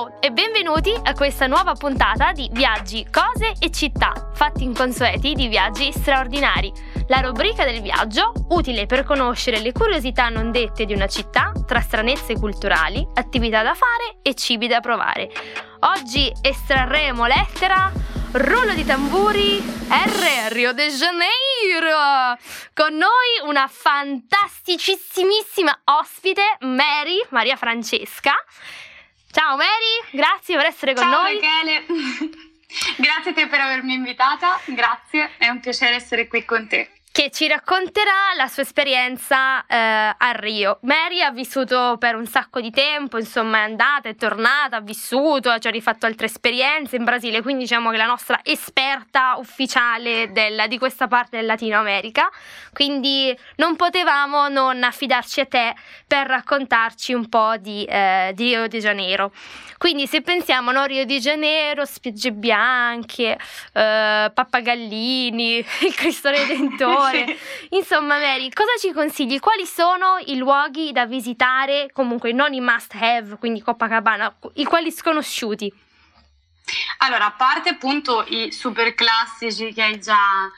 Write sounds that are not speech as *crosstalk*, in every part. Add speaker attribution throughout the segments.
Speaker 1: Ciao e benvenuti a questa nuova puntata di Viaggi, cose e città, fatti inconsueti di viaggi straordinari. La rubrica del viaggio, utile per conoscere le curiosità non dette di una città, tra stranezze culturali, attività da fare e cibi da provare. Oggi estrarremo lettera rullo di tamburi R Rio de Janeiro. Con noi una fantasticissimissima ospite, Mary Maria Francesca. Ciao Mary, grazie per essere con
Speaker 2: Ciao,
Speaker 1: noi.
Speaker 2: Michele. *laughs* grazie a te per avermi invitata, grazie, è un piacere essere qui con te
Speaker 1: che ci racconterà la sua esperienza eh, a Rio. Mary ha vissuto per un sacco di tempo, insomma è andata, è tornata, ha vissuto, ha rifatto altre esperienze in Brasile, quindi diciamo che è la nostra esperta ufficiale del, di questa parte del Latino America. Quindi non potevamo non affidarci a te per raccontarci un po' di, eh, di Rio de Janeiro. Quindi se pensiamo a no, Rio de Janeiro, spiagge bianche, eh, pappagallini, *laughs* il Cristo Redentore, Sì. Insomma, Mary, cosa ci consigli? Quali sono i luoghi da visitare, comunque non i must have, quindi Copacabana, i quali sconosciuti?
Speaker 2: Allora, a parte appunto i super classici che hai già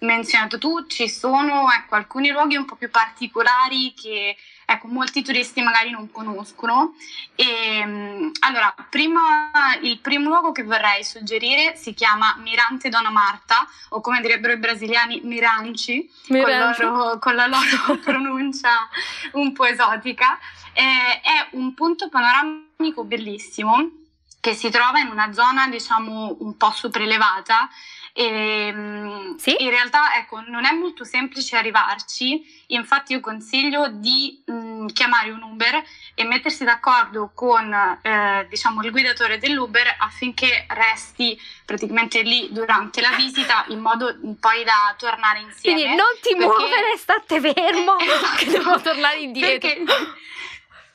Speaker 2: menzionato tu, ci sono ecco, alcuni luoghi un po' più particolari che ecco, molti turisti magari non conoscono. E, ehm, allora, prima, il primo luogo che vorrei suggerire si chiama Mirante Dona Marta, o come direbbero i brasiliani, Miranci, Miranci. Con, loro, con, la loro *laughs* pronuncia un po' esotica. E, è un punto panoramico bellissimo che si trova in una zona, diciamo, un po' sopraelevata e, ehm, sì? In realtà ecco, non è molto semplice arrivarci, infatti io consiglio di mh, mm, chiamare un Uber e mettersi d'accordo con eh, diciamo, il guidatore dell'Uber affinché resti praticamente lì durante la visita in modo poi da tornare insieme.
Speaker 1: Quindi non ti perché... muovere, state fermo, *laughs* esatto. *laughs* che devo tornare indietro.
Speaker 2: Perché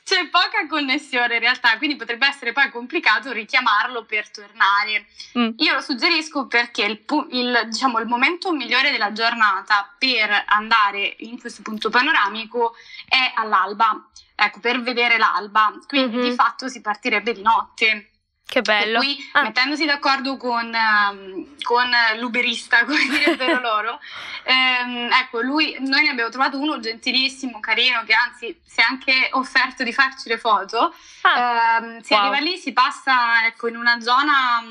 Speaker 2: c'è poca connessione in realtà, quindi potrebbe essere poi complicato richiamarlo per tornare. Mm. Io lo suggerisco perché il, il, diciamo, il, momento migliore della giornata per andare in questo punto panoramico è all'alba, ecco, per vedere l'alba, quindi mm-hmm. di fatto si partirebbe di notte.
Speaker 1: Che bello.
Speaker 2: E qui, ah. mettendosi d'accordo con, um, con l'uberista, *laughs* come direbbero loro, ehm, ecco, lui, noi ne abbiamo trovato uno gentilissimo, carino, che anzi si è anche offerto di farci le foto. Ah. Ehm, si wow. arriva lì, si passa ecco, in una zona...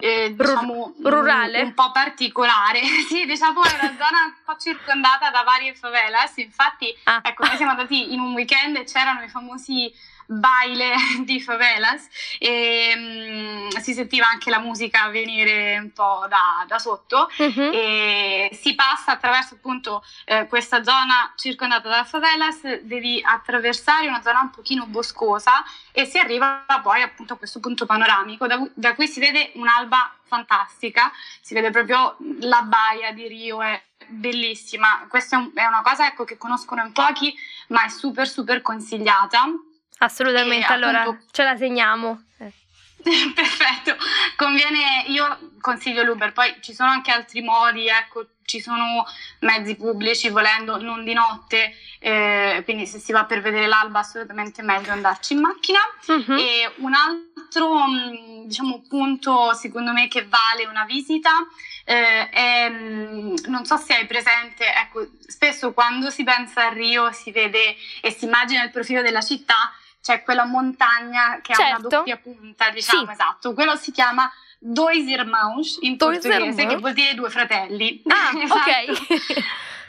Speaker 2: Eh, diciamo,
Speaker 1: rurale
Speaker 2: un, un, po' particolare *laughs* sì diciamo è una zona un po' circondata da varie favelas infatti ah. ecco noi siamo andati in un weekend e c'erano i famosi baile *laughs* di favelas e um, si sentiva anche la musica venire un po' da, da sotto uh-huh. e si passa attraverso appunto eh, questa zona circondata da favelas, devi attraversare una zona un pochino boscosa e si arriva poi appunto a questo punto panoramico da, da cui si vede un'alba fantastica, si vede proprio la baia di Rio, è bellissima. Questa è, un, è una cosa ecco, che conoscono in pochi, ma è super super consigliata.
Speaker 1: Assolutamente, e, allora appunto, ce la segniamo. *laughs*
Speaker 2: Perfetto, conviene, io consiglio l'Uber, poi ci sono anche altri modi, ecco, ci sono mezzi pubblici volendo, non di notte, eh, quindi se si va per vedere l'alba assolutamente è meglio andarci in macchina. Uh-huh. E un altro mm, diciamo, punto secondo me che vale una visita eh, è, mm, non so se hai presente, ecco, spesso quando si pensa a Rio si vede e si immagina il profilo della città, c'è quella montagna che certo. ha una certo. doppia punta, diciamo, sì. esatto, quello si chiama Dois Irmãos in Dois portoghese, irmãos. che vuol dire due fratelli.
Speaker 1: Ah, *laughs* esatto. ok.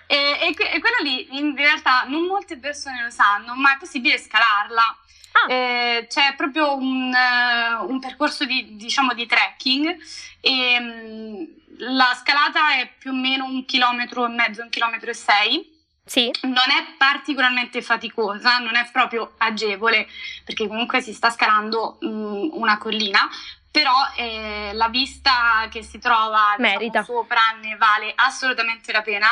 Speaker 2: e, e, e quello lì in realtà non molte persone lo sanno, ma è possibile scalarla. Ah. Eh, c'è proprio un, uh, un percorso di, diciamo, di trekking e um, la scalata è più o meno un chilometro e mezzo, un chilometro e sei
Speaker 1: sì.
Speaker 2: Non è particolarmente faticosa, non è proprio agevole, perché comunque si sta scalando mh, mm, una collina, però eh, la vista che si trova diciamo, sopra ne vale assolutamente la pena,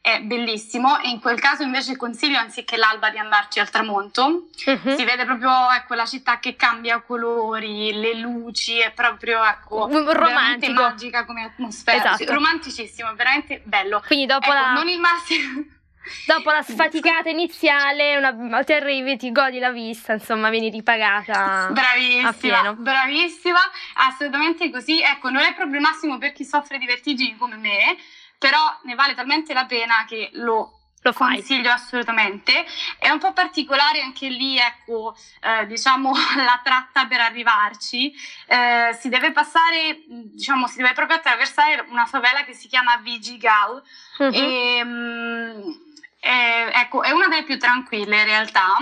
Speaker 2: è bellissimo e in quel caso invece consiglio anziché l'alba di andarci al tramonto, uh-huh. si vede proprio ecco, la città che cambia colori, le luci, è proprio ecco, magica come atmosfera, esatto. romanticissimo, veramente bello.
Speaker 1: Quindi dopo
Speaker 2: ecco,
Speaker 1: la...
Speaker 2: non il massimo
Speaker 1: dopo la sfaticata iniziale, una, ti arrivi, ti godi la vista, insomma, vieni ripagata.
Speaker 2: Bravissima, bravissima, assolutamente così. Ecco, non è problema massimo per chi soffre di vertigini come me, però ne vale talmente la pena che lo lo fai. Consiglio assolutamente. È un po' particolare anche lì, ecco, eh, diciamo, *laughs* la tratta per arrivarci. Eh, si deve passare, diciamo, si deve proprio attraversare una favela che si chiama Vigigal. Uh-huh. E, mh, è, ecco, è una delle più tranquille in realtà.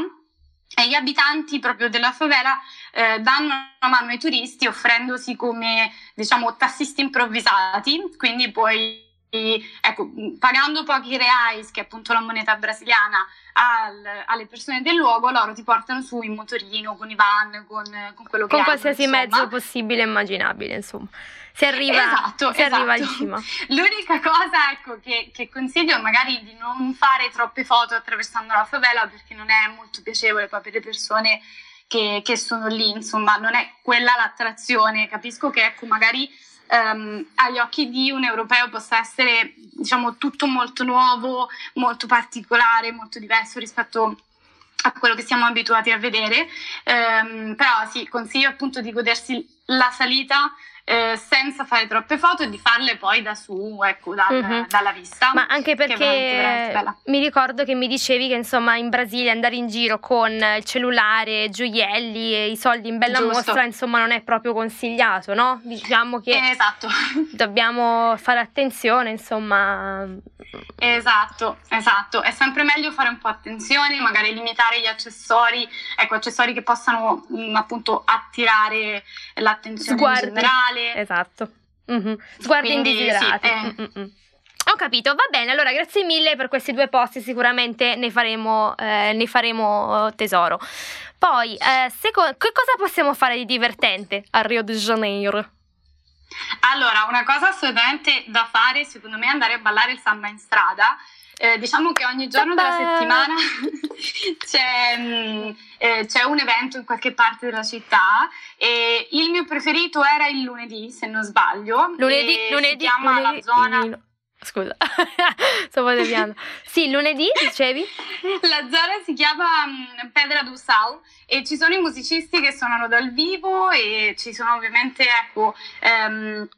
Speaker 2: E gli abitanti proprio della favela eh, danno una mano ai turisti offrendosi come, diciamo, tassisti improvvisati, quindi puoi ecco, pagando pochi reais, che è appunto la moneta brasiliana, al, alle persone del luogo, loro ti portano su in motorino, con i van, con, con quello che
Speaker 1: Con qualsiasi hanno, mezzo possibile e immaginabile, insomma. Si arriva, esatto, si esatto. arriva in cima. *laughs*
Speaker 2: L'unica cosa ecco, che, che, consiglio è magari di non fare troppe foto attraversando la favela perché non è molto piacevole poi per le persone che, che sono lì, insomma, non è quella l'attrazione. Capisco che ecco, magari um, agli occhi di un europeo possa essere diciamo tutto molto nuovo, molto particolare, molto diverso rispetto a quello che siamo abituati a vedere, um, però sì, consiglio appunto di godersi la salita eh, senza fare troppe foto e di farle poi da su, ecco, dal, mm-hmm. dalla vista.
Speaker 1: Ma anche perché veramente, veramente mi ricordo che mi dicevi che insomma in Brasile andare in giro con il cellulare, gioielli e i soldi in bella Giusto. mostra, insomma non è proprio consigliato, no? Diciamo che
Speaker 2: esatto. *laughs*
Speaker 1: dobbiamo fare attenzione, insomma.
Speaker 2: Esatto, esatto. È sempre meglio fare un po' attenzione, magari limitare gli accessori, ecco, accessori che possano mh, appunto attirare l'attenzione Sguardi. in generale
Speaker 1: male. Esatto. Mm-hmm. Sguardi Quindi, indesiderati. Sì, eh. Mm, mm, mm. Ho capito, va bene, allora grazie mille per questi due posti, sicuramente ne faremo, eh, ne faremo tesoro. Poi, eh, seco- che cosa possiamo fare di divertente a Rio de Janeiro?
Speaker 2: Allora, una cosa assolutamente da fare, secondo me, è andare a ballare il samba in strada eh, diciamo che ogni giorno della settimana *laughs* c'è, mh, mm, eh, c'è, un evento in qualche parte della città e il mio preferito era il lunedì, se non sbaglio.
Speaker 1: Lunedì, lunedì, si chiama lunedì, la zona... Lunedì. Scusa, *laughs* stavo deviando. sì, lunedì dicevi? *laughs*
Speaker 2: La zona si chiama um, Pedra do Sal e ci sono i musicisti che suonano dal vivo e ci sono ovviamente, ecco, um,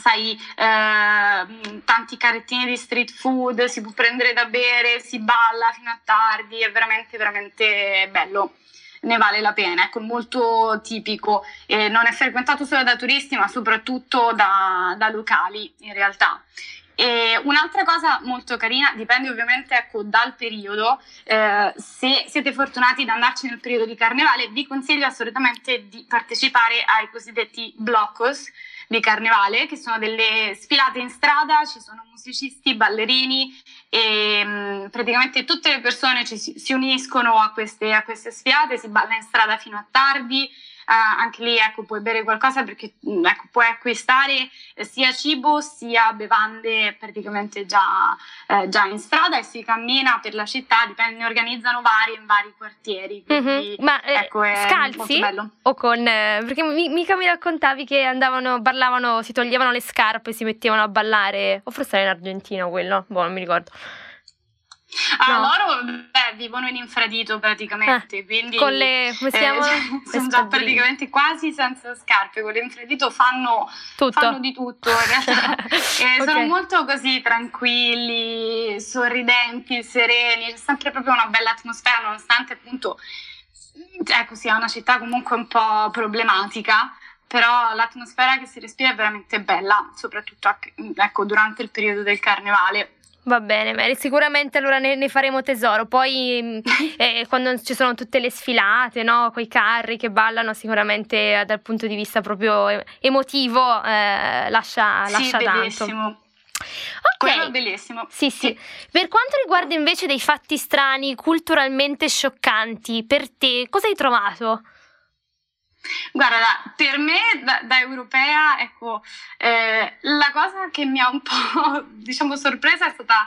Speaker 2: sai, eh, tanti carrettini di street food, si può prendere da bere, si balla fino a tardi, è veramente, veramente bello. Ne vale la pena, ecco, molto tipico. Eh, non è frequentato solo da turisti, ma soprattutto da, da locali in realtà. E un'altra cosa molto carina, dipende ovviamente ecco, dal periodo, eh, se siete fortunati ad andarci nel periodo di carnevale, vi consiglio assolutamente di partecipare ai cosiddetti blocos, di carnevale, che sono delle sfilate in strada, ci sono musicisti, ballerini e mh, mm, praticamente tutte le persone ci, si uniscono a queste, a queste sfilate, si balla in strada fino a tardi anche lì ecco, puoi bere qualcosa perché mm, ecco, puoi acquistare sia cibo sia bevande praticamente già, eh, già, in strada e si cammina per la città, dipende, ne organizzano vari in vari quartieri. Quindi, mm-hmm.
Speaker 1: Ma eh, ecco, scalzi o con... Eh, perché mi, mica mi raccontavi che andavano, ballavano, si toglievano le scarpe e si mettevano a ballare, o forse era in Argentina quello, boh, non mi ricordo.
Speaker 2: Ah, no. loro beh, vivono in infradito praticamente, eh, quindi
Speaker 1: con le, come si eh, *laughs*
Speaker 2: sono già praticamente quasi senza scarpe, con l'infradito fanno, fanno di tutto in realtà. *laughs* okay. Sono molto così tranquilli, sorridenti, sereni, c'è sempre proprio una bella atmosfera nonostante appunto ecco, sia una città comunque un po' problematica però l'atmosfera che si respira è veramente bella, soprattutto ecco, durante il periodo del carnevale.
Speaker 1: Va bene, Mary, sicuramente allora ne, ne faremo tesoro. Poi mm, *laughs* eh, quando ci sono tutte le sfilate, no? Quei carri che ballano, sicuramente eh, dal punto di vista proprio emotivo eh, lascia,
Speaker 2: sì,
Speaker 1: lascia
Speaker 2: bellissimo.
Speaker 1: tanto.
Speaker 2: Ok. Quello bellissimo.
Speaker 1: Sì, sì, sì. Per quanto riguarda invece dei fatti strani, culturalmente scioccanti, per te cosa hai trovato?
Speaker 2: Guarda, per me da, da europea, ecco, eh, la cosa che mi ha un po', *laughs* diciamo, sorpresa è stata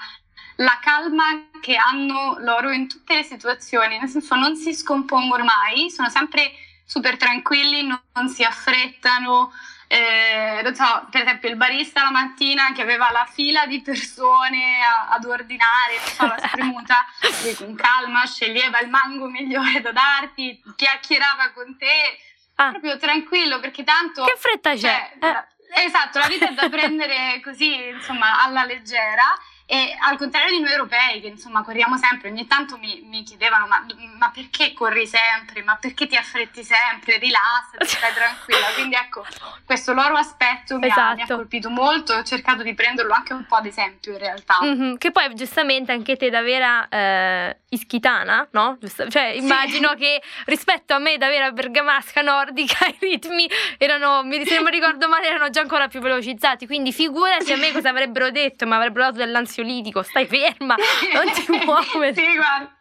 Speaker 2: la calma che hanno loro in tutte le situazioni, nel senso non si scompongono mai, sono sempre super tranquilli, non, non si affrettano, eh, non so, per esempio il barista la mattina che aveva la fila di persone a, ad ordinare, so, la spremuta, *laughs* lui con calma sceglieva il mango migliore da darti, chiacchierava con te, ah. proprio tranquillo perché tanto...
Speaker 1: Che fretta c'è? Cioè,
Speaker 2: eh. Esatto, la vita è da *laughs* prendere così, insomma, alla leggera e al contrario di noi europei, che insomma corriamo sempre, ogni tanto mi, mi chiedevano: ma, ma, perché corri sempre? Ma perché ti affretti sempre? Rilassati, *laughs* stai tranquilla. Quindi ecco, questo loro aspetto mi, esatto. ha, mi, ha, esatto. colpito molto e ho cercato di prenderlo anche un po' ad esempio in realtà.
Speaker 1: Mm-hmm, che poi giustamente anche te da vera eh, ischitana, no? Giusto, cioè immagino sì. che rispetto a me da vera bergamasca nordica *laughs* i ritmi erano, se non mi ricordo male, erano già ancora più velocizzati. Quindi figurati a me cosa avrebbero detto, ma avrebbero dato dell'ansiolitico ansiolitico, stai ferma, non ti *laughs* muovere.
Speaker 2: sì, guarda.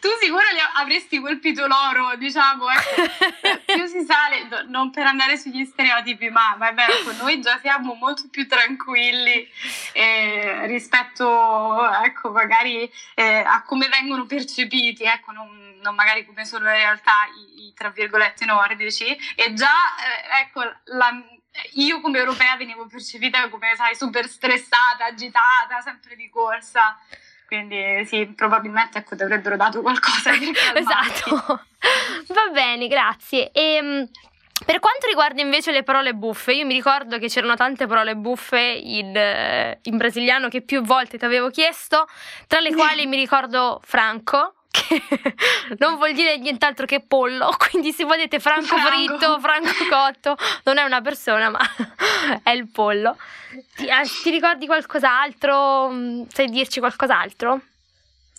Speaker 2: Tu sicuro avresti colpito l'oro, diciamo, eh. *laughs* più si sale, non per andare sugli stereotipi, ma, ma è vero, noi già siamo molto più tranquilli eh, rispetto, ecco, magari eh, a come vengono percepiti, ecco, non, non, magari come sono in realtà i, i tra virgolette nordici, e già, eh, ecco, la io come europea venivo percepita come, sai, super stressata, agitata, sempre di corsa. Quindi sì, probabilmente ecco, ti avrebbero dato qualcosa *laughs*
Speaker 1: Esatto. Va bene, grazie. E, ehm, per quanto riguarda invece le parole buffe, io mi ricordo che c'erano tante parole buffe in, in brasiliano che più volte ti avevo chiesto, tra le quali *laughs* mi ricordo Franco, che *laughs* non vuol dire nient'altro che pollo, *laughs* quindi se volete franco, franco. fritto, franco cotto, non è una persona ma *laughs* è il pollo. Ti, eh, ti ricordi qualcos'altro? Mm, sai dirci qualcos'altro?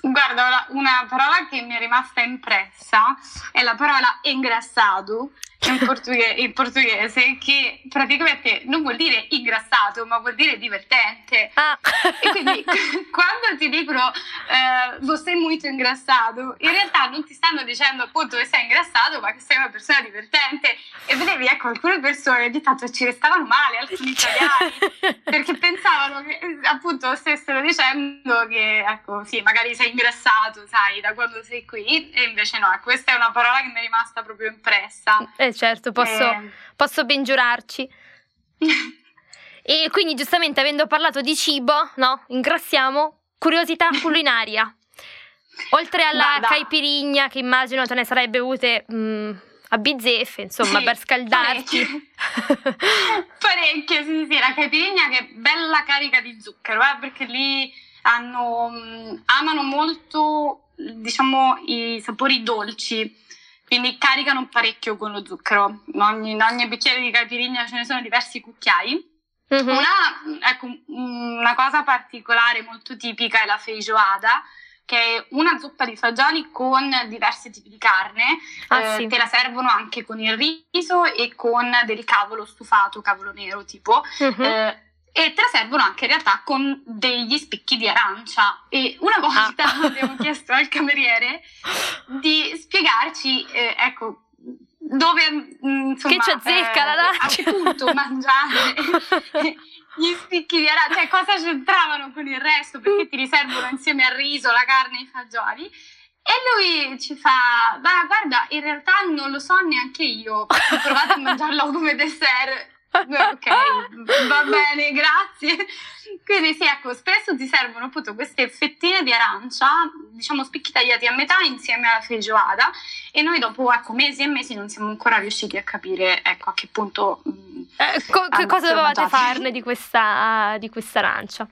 Speaker 2: Guarda, una parola che mi è rimasta impressa è la parola engrassado, in, portughe- in portoghese, che praticamente non vuol dire ingrassato, ma vuol dire divertente. Ah. E quindi *laughs* quando ti dicono eh, sei molto ingrassato, in realtà non ti stanno dicendo appunto che sei ingrassato, ma che sei una persona divertente. E vedevi, ecco, alcune persone di tanto ci restavano male, alcuni italiani, *laughs* perché pensavano che appunto stessero dicendo che, ecco, sì, magari sei ingrassato, sai, da quando sei qui, e invece no, questa è una parola che mi è rimasta proprio impressa.
Speaker 1: Eh certo, posso, eh. posso ben giurarci. *laughs* e quindi giustamente avendo parlato di cibo, no, ingrassiamo, curiosità *laughs* culinaria. Oltre alla Guarda. caipirinha, che immagino te ne sarai bevute... Mh, mm, a bizzeffe, insomma, sì, per scaldarti.
Speaker 2: Parecchie. *laughs* parecchie, sì, sì, la caipirinha che è bella carica di zucchero, eh, perché lì hanno, mm, amano molto, diciamo, i sapori dolci, quindi caricano parecchio con lo zucchero. In ogni, in ogni bicchiere di caipirinha ce ne sono diversi cucchiai. Uh-huh. Una, ecco, una cosa particolare molto tipica è la feijoada, che è una zuppa di fagioli con diversi tipi di carne. Ah, eh, sì. Te la servono anche con il riso e con del cavolo stufato, cavolo nero tipo. Uh-huh. Eh, e te la servono anche in realtà con degli spicchi di arancia. E una volta ah. abbiamo chiesto al cameriere *laughs* di spiegarci eh, ecco dove mm, insomma
Speaker 1: che ci azzecca eh, l'arancia
Speaker 2: a che punto mangiare *laughs* gli spicchi di arancia cioè cosa c'entravano con il resto perché ti riservano insieme al riso la carne e i fagioli. E lui ci fa, ma guarda, in realtà non lo so neanche io, ho provato a mangiarlo come dessert ok, va bene, grazie. Quindi sì, ecco, spesso ti servono appunto queste fettine di arancia, diciamo spicchi tagliati a metà insieme alla feijoada e noi dopo ecco, mesi e mesi non siamo ancora riusciti a capire ecco, a che punto...
Speaker 1: Mm, eh, co- che cosa dovevate farne di questa, di questa arancia?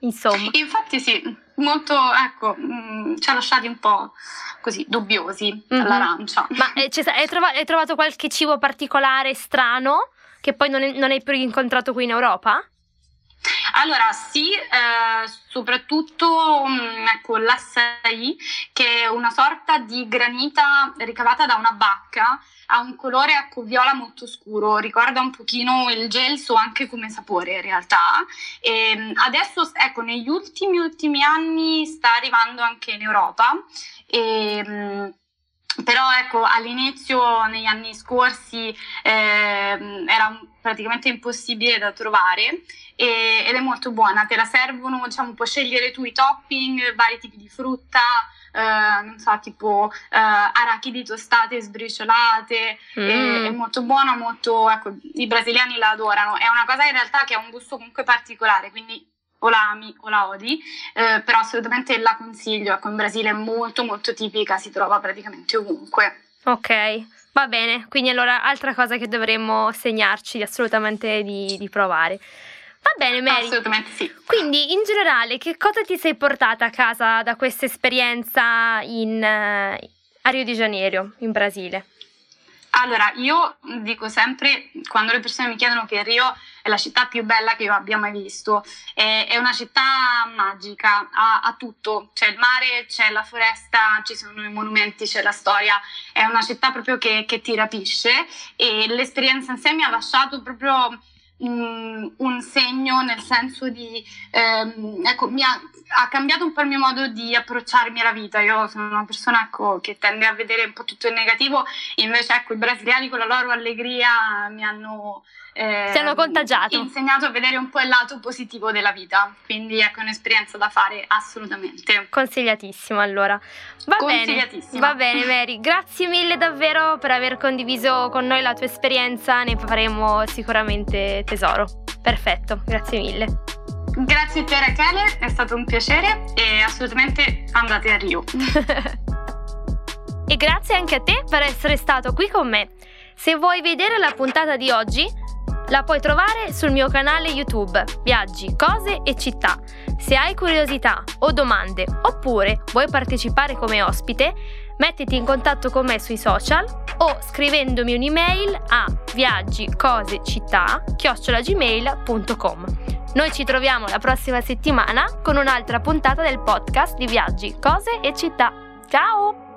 Speaker 1: Insomma.
Speaker 2: Infatti sì, molto, ecco, mh, mm, ci ha lasciati un po' così dubbiosi mm-hmm. l'arancia.
Speaker 1: Ma eh, hai, trova- hai trovato qualche cibo particolare strano? Che poi non, è, non hai più incontrato qui in Europa?
Speaker 2: Allora sì, eh, soprattutto mh, mm, ecco, l'assai, che è una sorta di granita ricavata da una bacca, ha un colore ecco, viola molto scuro, ricorda un pochino il gelso anche come sapore in realtà. E mm, adesso ecco, negli ultimi, ultimi anni sta arrivando anche in Europa. E, mh, mm, però ecco all'inizio negli anni scorsi eh, era praticamente impossibile da trovare e, ed è molto buona. Te la servono diciamo puoi scegliere tu i topping vari tipi di frutta eh, non so, tipo eh, arachidi tostate sbriciolate, mm. è, è, molto buona, molto, ecco, i brasiliani la adorano, è una cosa in realtà che ha un gusto comunque particolare, quindi o la ami o la odi, eh, però assolutamente la consiglio, ecco, in Brasile è molto molto tipica, si trova praticamente ovunque.
Speaker 1: Ok, va bene, quindi allora altra cosa che dovremmo segnarci assolutamente di, di provare. Va bene, Mary.
Speaker 2: Assolutamente sì.
Speaker 1: Quindi, in generale, che cosa ti sei portata a casa da questa esperienza in, uh, a Rio de Janeiro, in Brasile?
Speaker 2: Allora, io dico sempre, quando le persone mi chiedono che Rio è la città più bella che io abbia mai visto, è, è una città magica, ha, ha, tutto, c'è il mare, c'è la foresta, ci sono i monumenti, c'è la storia, è una città proprio che, che ti rapisce e l'esperienza in sé mi ha lasciato proprio un segno nel senso di, ehm, ecco, mi ha, ha, cambiato un po' il mio modo di approcciarmi alla vita. Io sono una persona ecco, che tende a vedere un po' tutto il negativo, invece ecco, i brasiliani con la loro allegria mi hanno
Speaker 1: eh, Ti hanno contagiato.
Speaker 2: insegnato a vedere un po' il lato positivo della vita. Quindi ecco, è un'esperienza da fare assolutamente.
Speaker 1: Consigliatissimo allora. Va bene, va bene Mary, grazie mille davvero per aver condiviso con noi la tua esperienza, ne faremo sicuramente tesoro. Perfetto, grazie mille.
Speaker 2: Grazie a te Rachele, è stato un piacere e assolutamente andate a Rio. *laughs*
Speaker 1: e grazie anche a te per essere stato qui con me. Se vuoi vedere la puntata di oggi, la puoi trovare sul mio canale YouTube Viaggi, cose e città. Se hai curiosità o domande oppure vuoi partecipare come ospite, mettiti in contatto con me sui social o scrivendomi un'email a viaggicosecittà@gmail.com. Noi ci troviamo la prossima settimana con un'altra puntata del podcast di Viaggi, cose e città. Ciao!